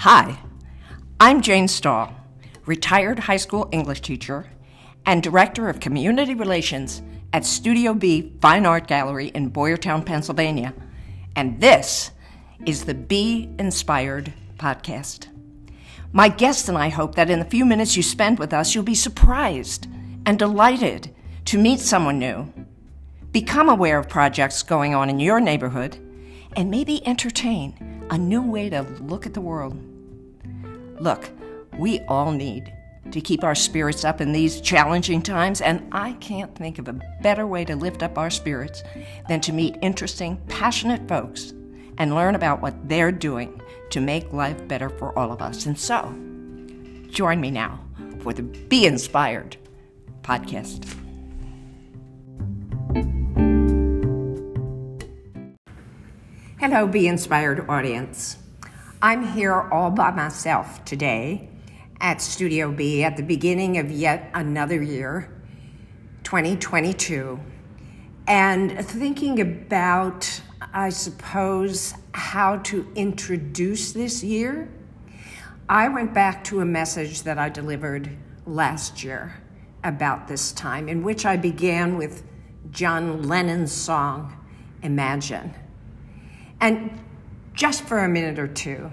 Hi, I'm Jane Stahl, retired high school English teacher and Director of Community Relations at Studio B Fine Art Gallery in Boyertown, Pennsylvania. And this is the Be Inspired podcast. My guest and I hope that in the few minutes you spend with us, you'll be surprised and delighted to meet someone new, become aware of projects going on in your neighborhood, and maybe entertain a new way to look at the world. Look, we all need to keep our spirits up in these challenging times, and I can't think of a better way to lift up our spirits than to meet interesting, passionate folks and learn about what they're doing to make life better for all of us. And so, join me now for the Be Inspired podcast. Hello, Be Inspired audience. I'm here all by myself today at Studio B at the beginning of yet another year, 2022, and thinking about, I suppose, how to introduce this year. I went back to a message that I delivered last year about this time, in which I began with John Lennon's song, Imagine. And just for a minute or two,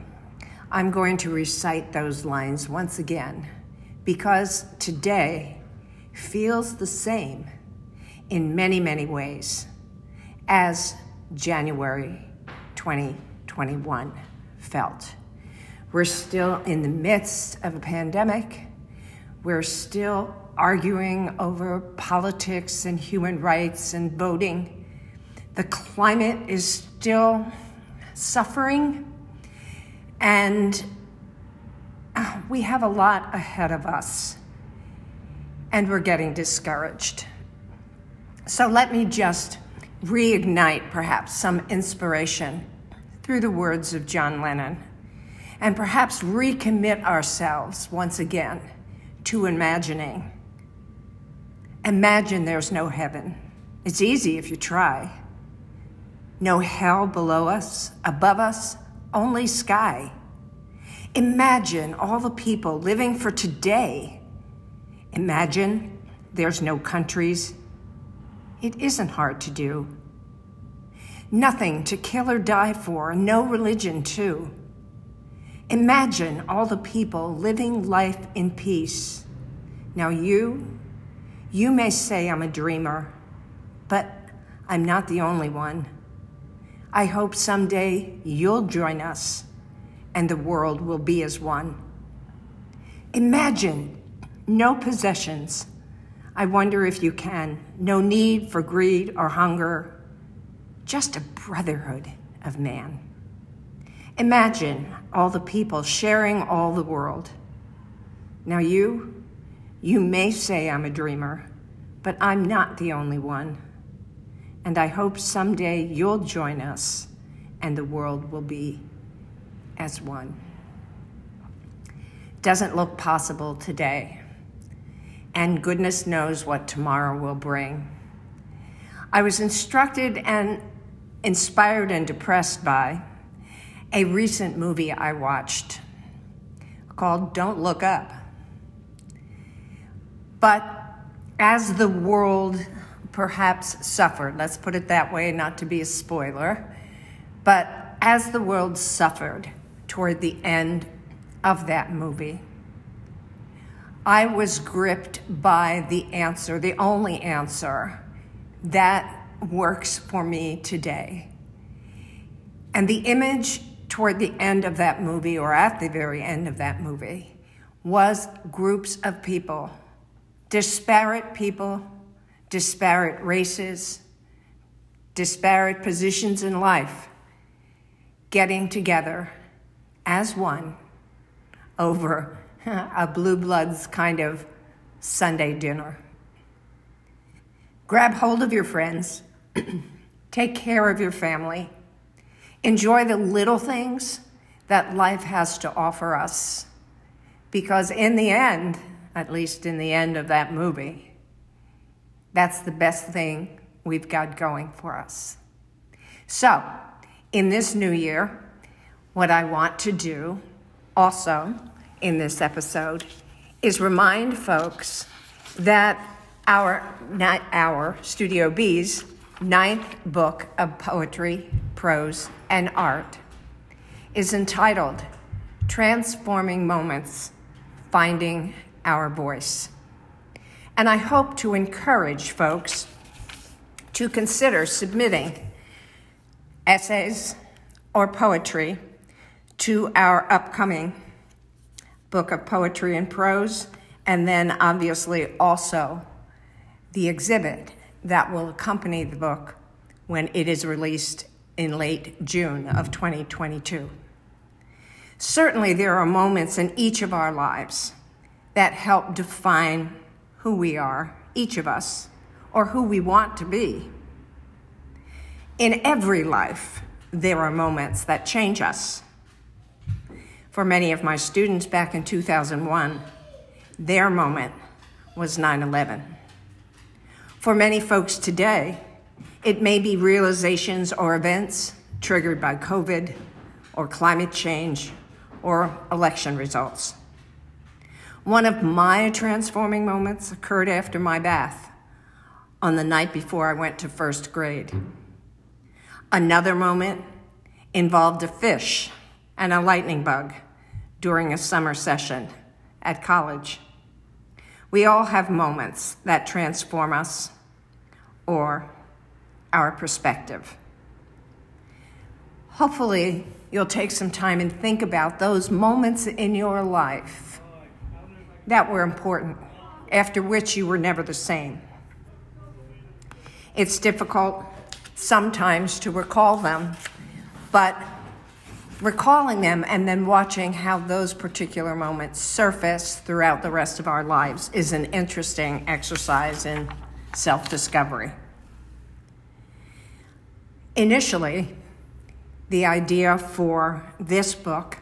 I'm going to recite those lines once again because today feels the same in many, many ways as January 2021 felt. We're still in the midst of a pandemic. We're still arguing over politics and human rights and voting. The climate is still suffering and uh, we have a lot ahead of us, and we're getting discouraged. So let me just reignite perhaps some inspiration through the words of John Lennon, and perhaps recommit ourselves once again to imagining. Imagine there's no heaven. It's easy if you try. No hell below us, above us, only sky. Imagine all the people living for today. Imagine there's no countries. It isn't hard to do. Nothing to kill or die for, no religion, too. Imagine all the people living life in peace. Now, you, you may say I'm a dreamer, but I'm not the only one. I hope someday you'll join us and the world will be as one. Imagine no possessions. I wonder if you can. No need for greed or hunger, just a brotherhood of man. Imagine all the people sharing all the world. Now, you, you may say I'm a dreamer, but I'm not the only one and I hope someday you'll join us and the world will be as one. Doesn't look possible today, and goodness knows what tomorrow will bring. I was instructed and inspired and depressed by a recent movie I watched called Don't Look Up. But as the world perhaps suffered. Let's put it that way, not to be a spoiler. But as the world suffered toward the end of that movie, I was gripped by the answer, the only answer that works for me today. And the image toward the end of that movie, or at the very end of that movie, was groups of people, disparate people disparate races, disparate positions in life, getting together as one over a blue bloods kind of Sunday dinner. Grab hold of your friends, take care of your family, enjoy the little things that life has to offer us. Because in the end, at least in the end of that movie, that's the best thing we've got going for us. So, in this new year, what I want to do also in this episode is remind folks that our, not our, Studio B's ninth book of poetry, prose, and art is entitled Transforming Moments Finding Our Voice. And I hope to encourage folks to consider submitting essays or poetry to our upcoming book of poetry and prose, and then obviously also the exhibit that will accompany the book when it is released in late June of 2022. Certainly, there are moments in each of our lives that help define who we are, each of us, or who we want to be. In every life, there are moments that change us. For many of my students back in 2001, their moment was 9 11. For many folks today, it may be realizations or events triggered by COVID or climate change or election results. One of my transforming moments occurred after my bath on the night before I went to first grade. Another moment involved a fish and a lightning bug during a summer session at college. We all have moments that transform us or our perspective. Hopefully, you'll take some time and think about those moments in your life that were important, after which you were never the same. It's difficult sometimes to recall them, but recalling them and then watching how those particular moments surface throughout the rest of our lives is an interesting exercise in self discovery. Initially, the idea for this book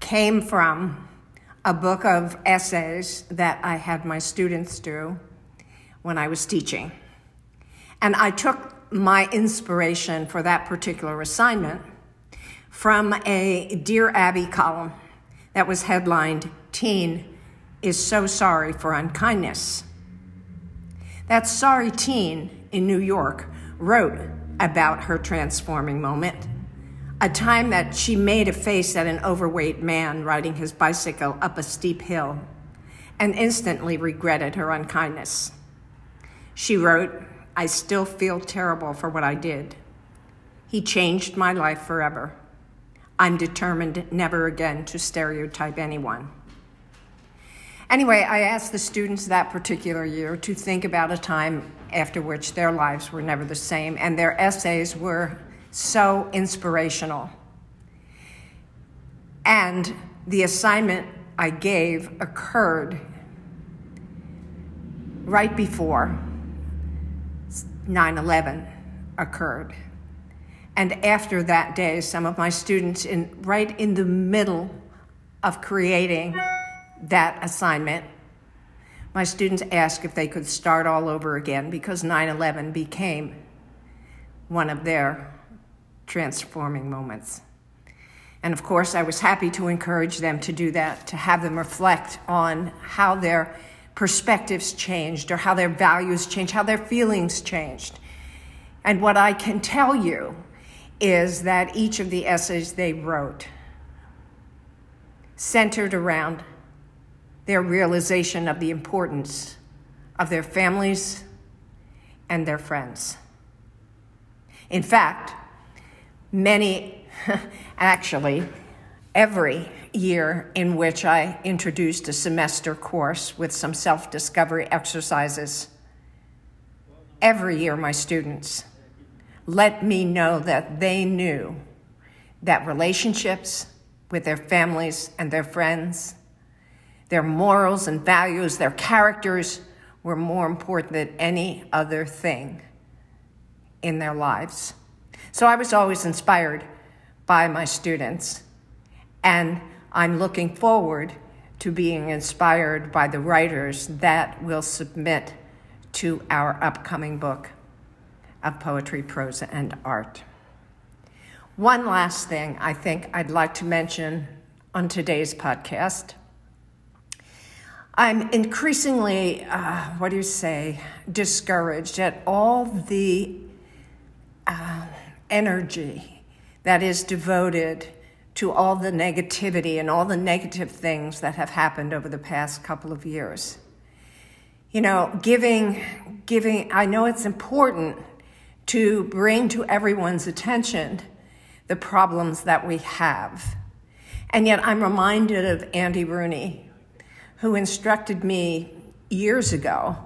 came from a book of essays that I had my students do when I was teaching. And I took my inspiration for that particular assignment from a Dear Abby column that was headlined Teen is So Sorry for Unkindness. That sorry teen in New York wrote about her transforming moment a time that she made a face at an overweight man riding his bicycle up a steep hill and instantly regretted her unkindness. She wrote, I still feel terrible for what I did. He changed my life forever. I'm determined never again to stereotype anyone. Anyway, I asked the students that particular year to think about a time after which their lives were never the same, and their essays were so inspirational. And the assignment I gave occurred right before 9 11 occurred. And after that day, some of my students, in, right in the middle of creating that assignment, my students asked if they could start all over again because 9 11 became one of their transforming moments. And of course, I was happy to encourage them to do that, to have them reflect on how their perspectives changed or how their values changed, how their feelings changed. And what I can tell you is that each of the essays they wrote centered around their realization of the importance of their families and their friends. In fact, many, actually, every year in which I introduced a semester course with some self discovery exercises, every year my students let me know that they knew that relationships with their families and their friends, their morals and values, their characters were more important than any other thing in their lives. So I was always inspired by my students, and I'm looking forward to being inspired by the writers that will submit to our upcoming book of poetry, prose, and art. One last thing I think I'd like to mention on today's podcast. I'm increasingly, uh, what do you say, discouraged at all the uh, energy that is devoted to all the negativity and all the negative things that have happened over the past couple of years. You know, giving, giving, I know it's important to bring to everyone's attention the problems that we have. And yet I'm reminded of Andy Rooney, who instructed me years ago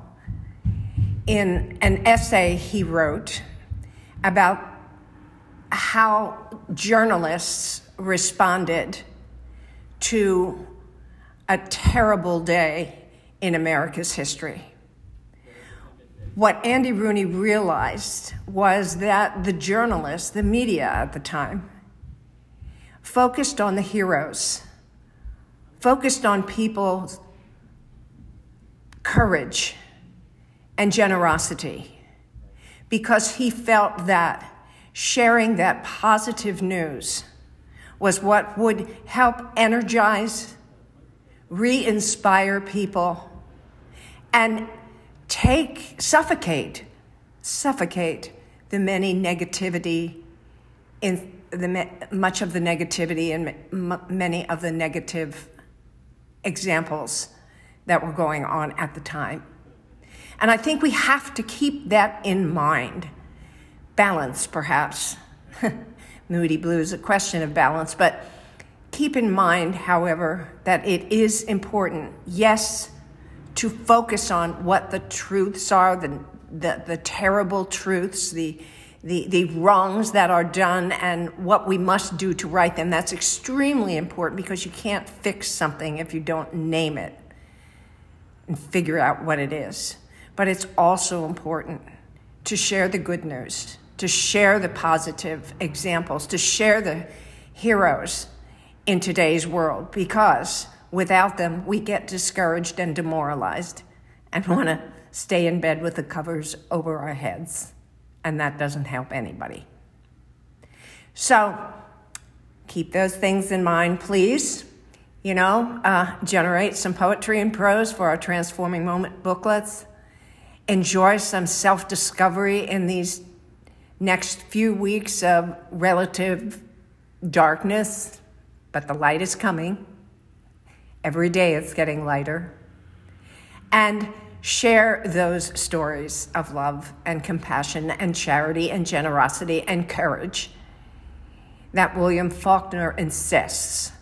in an essay he wrote about how journalists responded to a terrible day in America's history. What Andy Rooney realized was that the journalists, the media at the time, focused on the heroes, focused on people's courage and generosity, because he felt that sharing that positive news was what would help energize, re inspire people, and take, suffocate, suffocate the many negativity in the much of the negativity and m- many of the negative examples that were going on at the time. And I think we have to keep that in mind. Balance, perhaps. Moody Blue is a question of balance, but keep in mind, however, that it is important, yes, to focus on what the truths are, the, the, the terrible truths, the, the, the wrongs that are done, and what we must do to right them. That's extremely important because you can't fix something if you don't name it and figure out what it is. But it's also important to share the good news to share the positive examples, to share the heroes in today's world, because without them, we get discouraged and demoralized and want to stay in bed with the covers over our heads. And that doesn't help anybody. So keep those things in mind, please. You know, uh, generate some poetry and prose for our Transforming Moment booklets. Enjoy some self discovery in these next few weeks of relative darkness, but the light is coming. Every day it's getting lighter. And share those stories of love and compassion and charity and generosity and courage that William Faulkner insists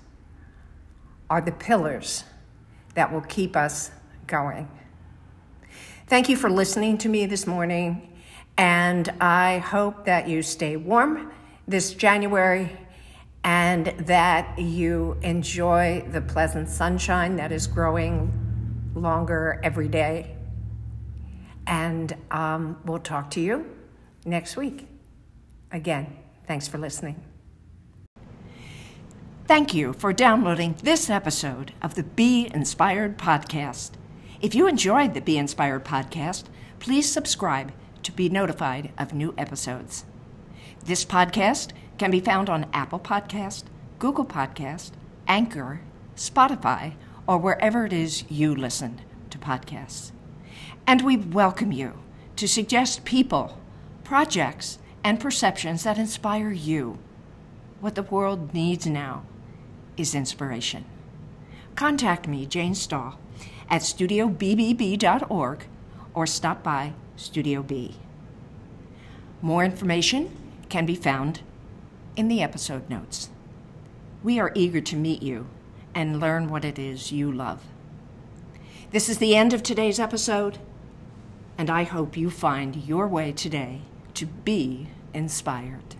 are the pillars that will keep us going. Thank you for listening to me this morning. And I hope that you stay warm this January and that you enjoy the pleasant sunshine that is growing longer every day. And um, we'll talk to you next week. Again, thanks for listening. Thank you for downloading this episode of the Be Inspired Podcast. If you enjoyed the Be Inspired Podcast, please subscribe to be notified of new episodes. This podcast can be found on Apple Podcast, Google Podcast, Anchor, Spotify, or wherever it is you listen to podcasts. And we welcome you to suggest people, projects, and perceptions that inspire you. What the world needs now is inspiration. Contact me, Jane Stahl, at studiobbb.org or stop by Studio B. More information can be found in the episode notes. We are eager to meet you and learn what it is you love. This is the end of today's episode, and I hope you find your way today to be inspired.